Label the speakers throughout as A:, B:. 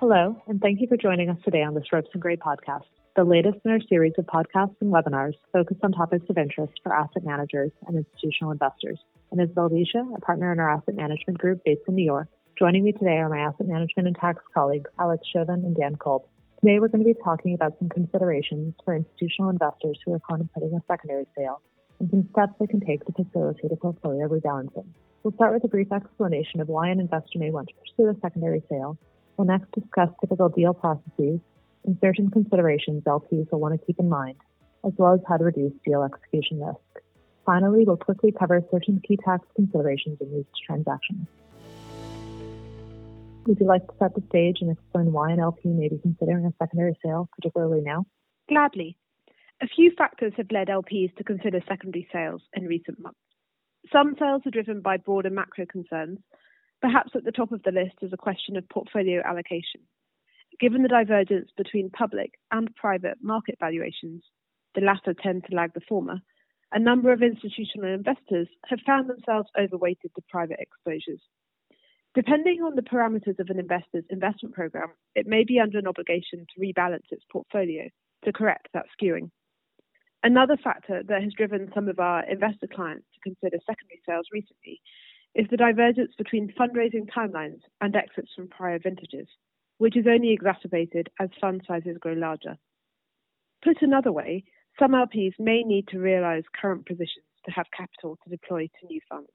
A: Hello, and thank you for joining us today on this Ropes and Gray podcast, the latest in our series of podcasts and webinars focused on topics of interest for asset managers and institutional investors. And Isabel Lisha, a partner in our asset management group based in New York. Joining me today are my asset management and tax colleagues, Alex Chauvin and Dan Kolb. Today, we're going to be talking about some considerations for institutional investors who are contemplating a secondary sale and some steps they can take to facilitate a portfolio rebalancing. We'll start with a brief explanation of why an investor may want to pursue a secondary sale. We'll next discuss typical deal processes and certain considerations LPs will want to keep in mind, as well as how to reduce deal execution risk. Finally, we'll quickly cover certain key tax considerations in these transactions. Would you like to set the stage and explain why an LP may be considering a secondary sale, particularly now?
B: Gladly. A few factors have led LPs to consider secondary sales in recent months. Some sales are driven by broader macro concerns. Perhaps at the top of the list is a question of portfolio allocation. Given the divergence between public and private market valuations, the latter tend to lag the former, a number of institutional investors have found themselves overweighted to private exposures. Depending on the parameters of an investor's investment program, it may be under an obligation to rebalance its portfolio to correct that skewing. Another factor that has driven some of our investor clients to consider secondary sales recently is the divergence between fundraising timelines and exits from prior vintages, which is only exacerbated as fund sizes grow larger. Put another way, some LPs may need to realize current positions to have capital to deploy to new funds.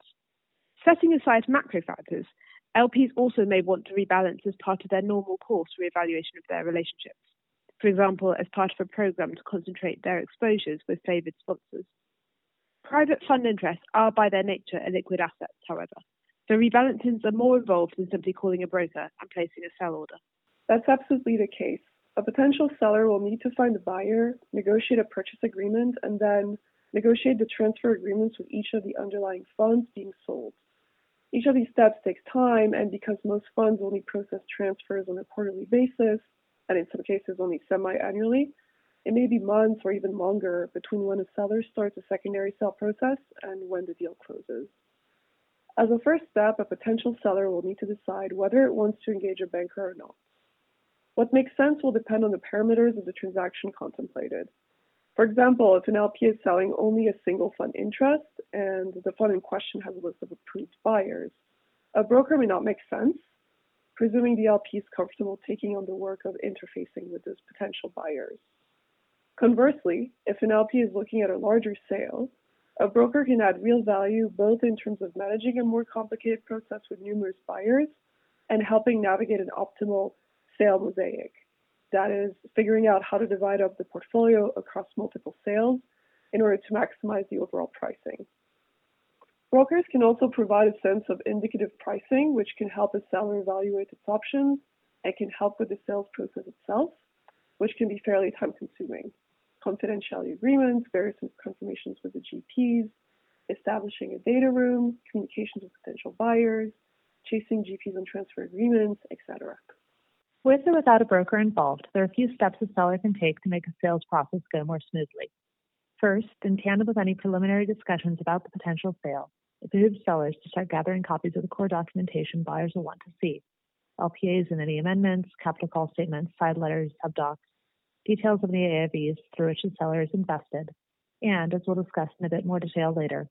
B: Setting aside macro factors, LPs also may want to rebalance as part of their normal course reevaluation of their relationships for example, as part of a program to concentrate their exposures with favoured sponsors. Private fund interests are by their nature illiquid assets, however, so rebalancings are more involved than simply calling a broker and placing a sell order.
C: That's absolutely the case. A potential seller will need to find a buyer, negotiate a purchase agreement, and then negotiate the transfer agreements with each of the underlying funds being sold. Each of these steps takes time, and because most funds only process transfers on a quarterly basis, and in some cases only semi-annually. It may be months or even longer between when a seller starts a secondary sale process and when the deal closes. As a first step, a potential seller will need to decide whether it wants to engage a banker or not. What makes sense will depend on the parameters of the transaction contemplated. For example, if an LP is selling only a single fund interest and the fund in question has a list of approved buyers, a broker may not make sense presuming the LP is comfortable taking on the work of interfacing with those potential buyers. Conversely, if an LP is looking at a larger sale, a broker can add real value both in terms of managing a more complicated process with numerous buyers and helping navigate an optimal sale mosaic. That is, figuring out how to divide up the portfolio across multiple sales in order to maximize the overall pricing. Brokers can also provide a sense of indicative pricing, which can help a seller evaluate its options and can help with the sales process itself, which can be fairly time consuming. Confidentiality agreements, various confirmations with the GPs, establishing a data room, communications with potential buyers, chasing GPs on transfer agreements, etc.
A: With or without a broker involved, there are a few steps a seller can take to make a sales process go more smoothly. First, in tandem with any preliminary discussions about the potential sale, it behooves sellers to start gathering copies of the core documentation buyers will want to see LPAs and any amendments, capital call statements, side letters, subdocs, details of the AIVs through which the seller is invested, and, as we'll discuss in a bit more detail later,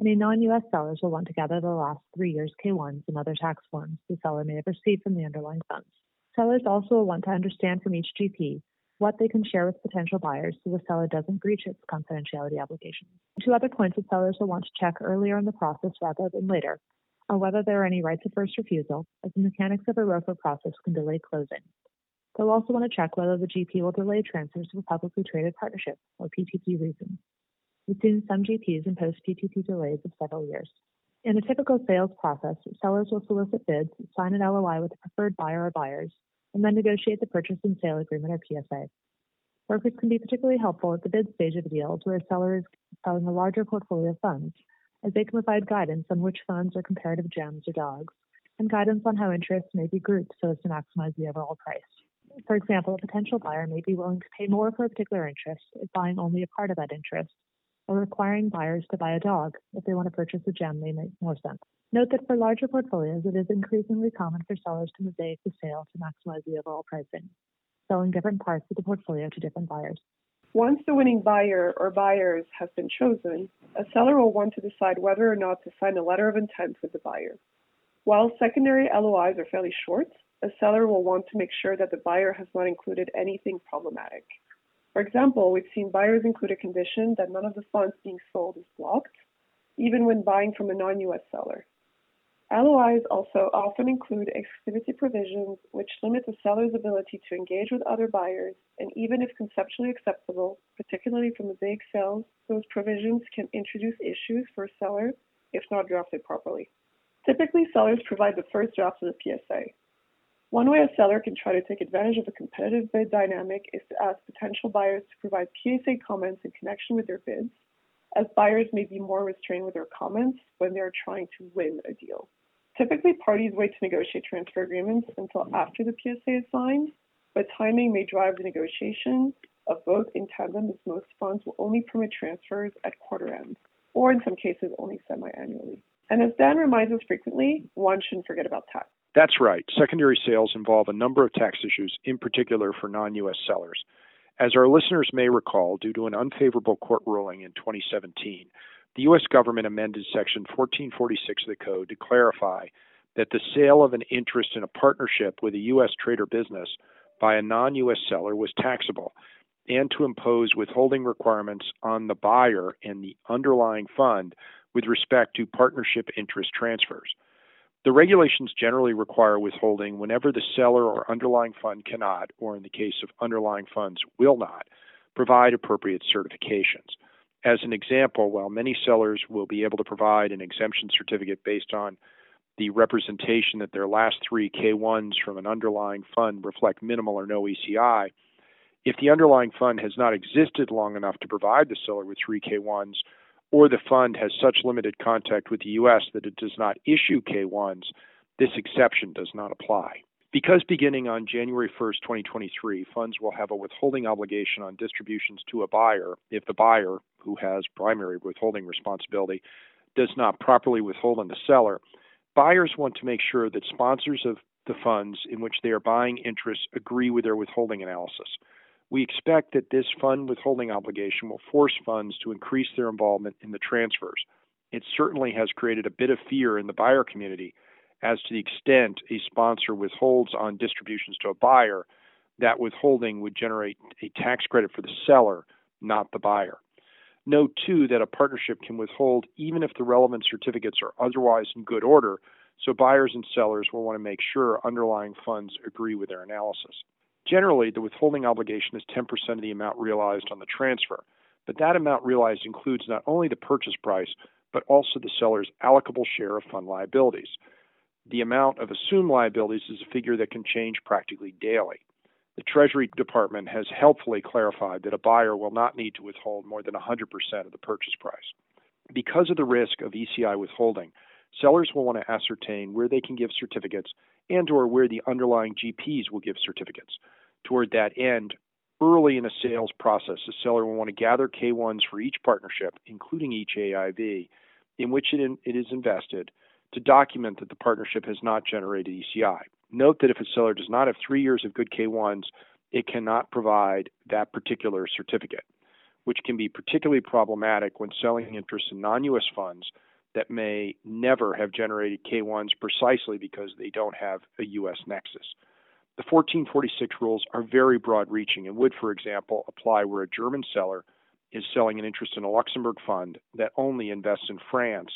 A: any non US sellers will want to gather the last three years K 1s and other tax forms the seller may have received from the underlying funds. Sellers also will want to understand from each GP what they can share with potential buyers so the seller doesn't breach its confidentiality obligations. Two other points that sellers will want to check earlier in the process rather than later are whether there are any rights of first refusal, as the mechanics of a ROFO process can delay closing. They'll also want to check whether the GP will delay transfers to a publicly traded partnership, or PTP reasons. We've seen some GPs impose PTP delays of several years. In a typical sales process, sellers will solicit bids, sign an LOI with a preferred buyer or buyers, and then negotiate the purchase and sale agreement or PSA. Brokers can be particularly helpful at the bid stage of deals where a seller is selling a larger portfolio of funds, as they can provide guidance on which funds are comparative gems or dogs, and guidance on how interests may be grouped so as to maximize the overall price. For example, a potential buyer may be willing to pay more for a particular interest if buying only a part of that interest, or requiring buyers to buy a dog if they want to purchase a gem may make more sense. Note that for larger portfolios, it is increasingly common for sellers to mosaic the sale to maximize the overall pricing, selling different parts of the portfolio to different buyers.
C: Once the winning buyer or buyers has been chosen, a seller will want to decide whether or not to sign a letter of intent with the buyer. While secondary LOIs are fairly short, a seller will want to make sure that the buyer has not included anything problematic. For example, we've seen buyers include a condition that none of the funds being sold is blocked, even when buying from a non US seller. LOIs also often include exclusivity provisions which limit the seller's ability to engage with other buyers, and even if conceptually acceptable, particularly for mosaic sales, those provisions can introduce issues for a seller if not drafted properly. Typically, sellers provide the first draft of the PSA. One way a seller can try to take advantage of a competitive bid dynamic is to ask potential buyers to provide PSA comments in connection with their bids, as buyers may be more restrained with their comments when they are trying to win a deal. Typically, parties wait to negotiate transfer agreements until after the PSA is signed, but timing may drive the negotiation of both in tandem as most funds will only permit transfers at quarter end, or in some cases only semi-annually. And as Dan reminds us frequently, one shouldn't forget about tax.
D: That's right. Secondary sales involve a number of tax issues, in particular for non U.S. sellers. As our listeners may recall, due to an unfavorable court ruling in 2017, the U.S. government amended Section 1446 of the Code to clarify that the sale of an interest in a partnership with a U.S. trade or business by a non U.S. seller was taxable, and to impose withholding requirements on the buyer and the underlying fund with respect to partnership interest transfers. The regulations generally require withholding whenever the seller or underlying fund cannot, or in the case of underlying funds, will not, provide appropriate certifications. As an example, while many sellers will be able to provide an exemption certificate based on the representation that their last three K1s from an underlying fund reflect minimal or no ECI, if the underlying fund has not existed long enough to provide the seller with three K1s, or the fund has such limited contact with the U.S. that it does not issue K1s, this exception does not apply. Because beginning on January 1, 2023, funds will have a withholding obligation on distributions to a buyer if the buyer, who has primary withholding responsibility, does not properly withhold on the seller, buyers want to make sure that sponsors of the funds in which they are buying interests agree with their withholding analysis. We expect that this fund withholding obligation will force funds to increase their involvement in the transfers. It certainly has created a bit of fear in the buyer community as to the extent a sponsor withholds on distributions to a buyer, that withholding would generate a tax credit for the seller, not the buyer. Note too that a partnership can withhold even if the relevant certificates are otherwise in good order, so buyers and sellers will want to make sure underlying funds agree with their analysis. Generally, the withholding obligation is 10% of the amount realized on the transfer, but that amount realized includes not only the purchase price, but also the seller's allocable share of fund liabilities. The amount of assumed liabilities is a figure that can change practically daily. The Treasury Department has helpfully clarified that a buyer will not need to withhold more than 100% of the purchase price. Because of the risk of ECI withholding, sellers will want to ascertain where they can give certificates and or where the underlying GPs will give certificates. Toward that end, early in a sales process, the seller will want to gather K1s for each partnership, including each AIV, in which it, in, it is invested, to document that the partnership has not generated ECI. Note that if a seller does not have three years of good K1s, it cannot provide that particular certificate, which can be particularly problematic when selling interest in non US funds that may never have generated K1s precisely because they don't have a US nexus. The 1446 rules are very broad reaching and would, for example, apply where a German seller is selling an interest in a Luxembourg fund that only invests in France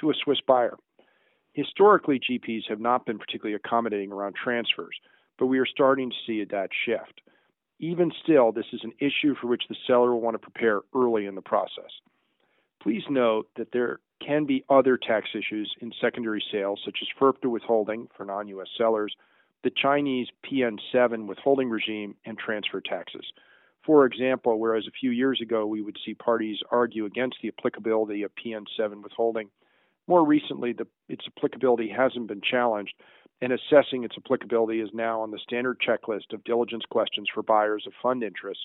D: to a Swiss buyer. Historically, GPs have not been particularly accommodating around transfers, but we are starting to see that shift. Even still, this is an issue for which the seller will want to prepare early in the process. Please note that there can be other tax issues in secondary sales, such as FIRPTA withholding for non US sellers, the Chinese PN7 withholding regime, and transfer taxes. For example, whereas a few years ago we would see parties argue against the applicability of PN7 withholding, more recently the, its applicability hasn't been challenged, and assessing its applicability is now on the standard checklist of diligence questions for buyers of fund interests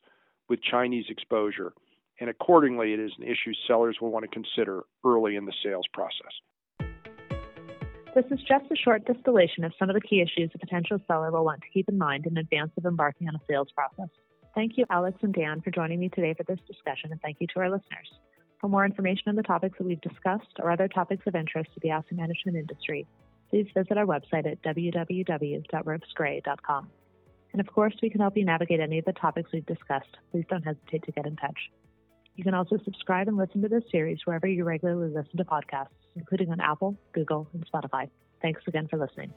D: with Chinese exposure and accordingly, it is an issue sellers will want to consider early in the sales process.
A: This is just a short distillation of some of the key issues a potential seller will want to keep in mind in advance of embarking on a sales process. Thank you, Alex and Dan, for joining me today for this discussion, and thank you to our listeners. For more information on the topics that we've discussed or other topics of interest to the asset management industry, please visit our website at www.ropesgray.com. And of course, we can help you navigate any of the topics we've discussed. Please don't hesitate to get in touch. You can also subscribe and listen to this series wherever you regularly listen to podcasts, including on Apple, Google, and Spotify. Thanks again for listening.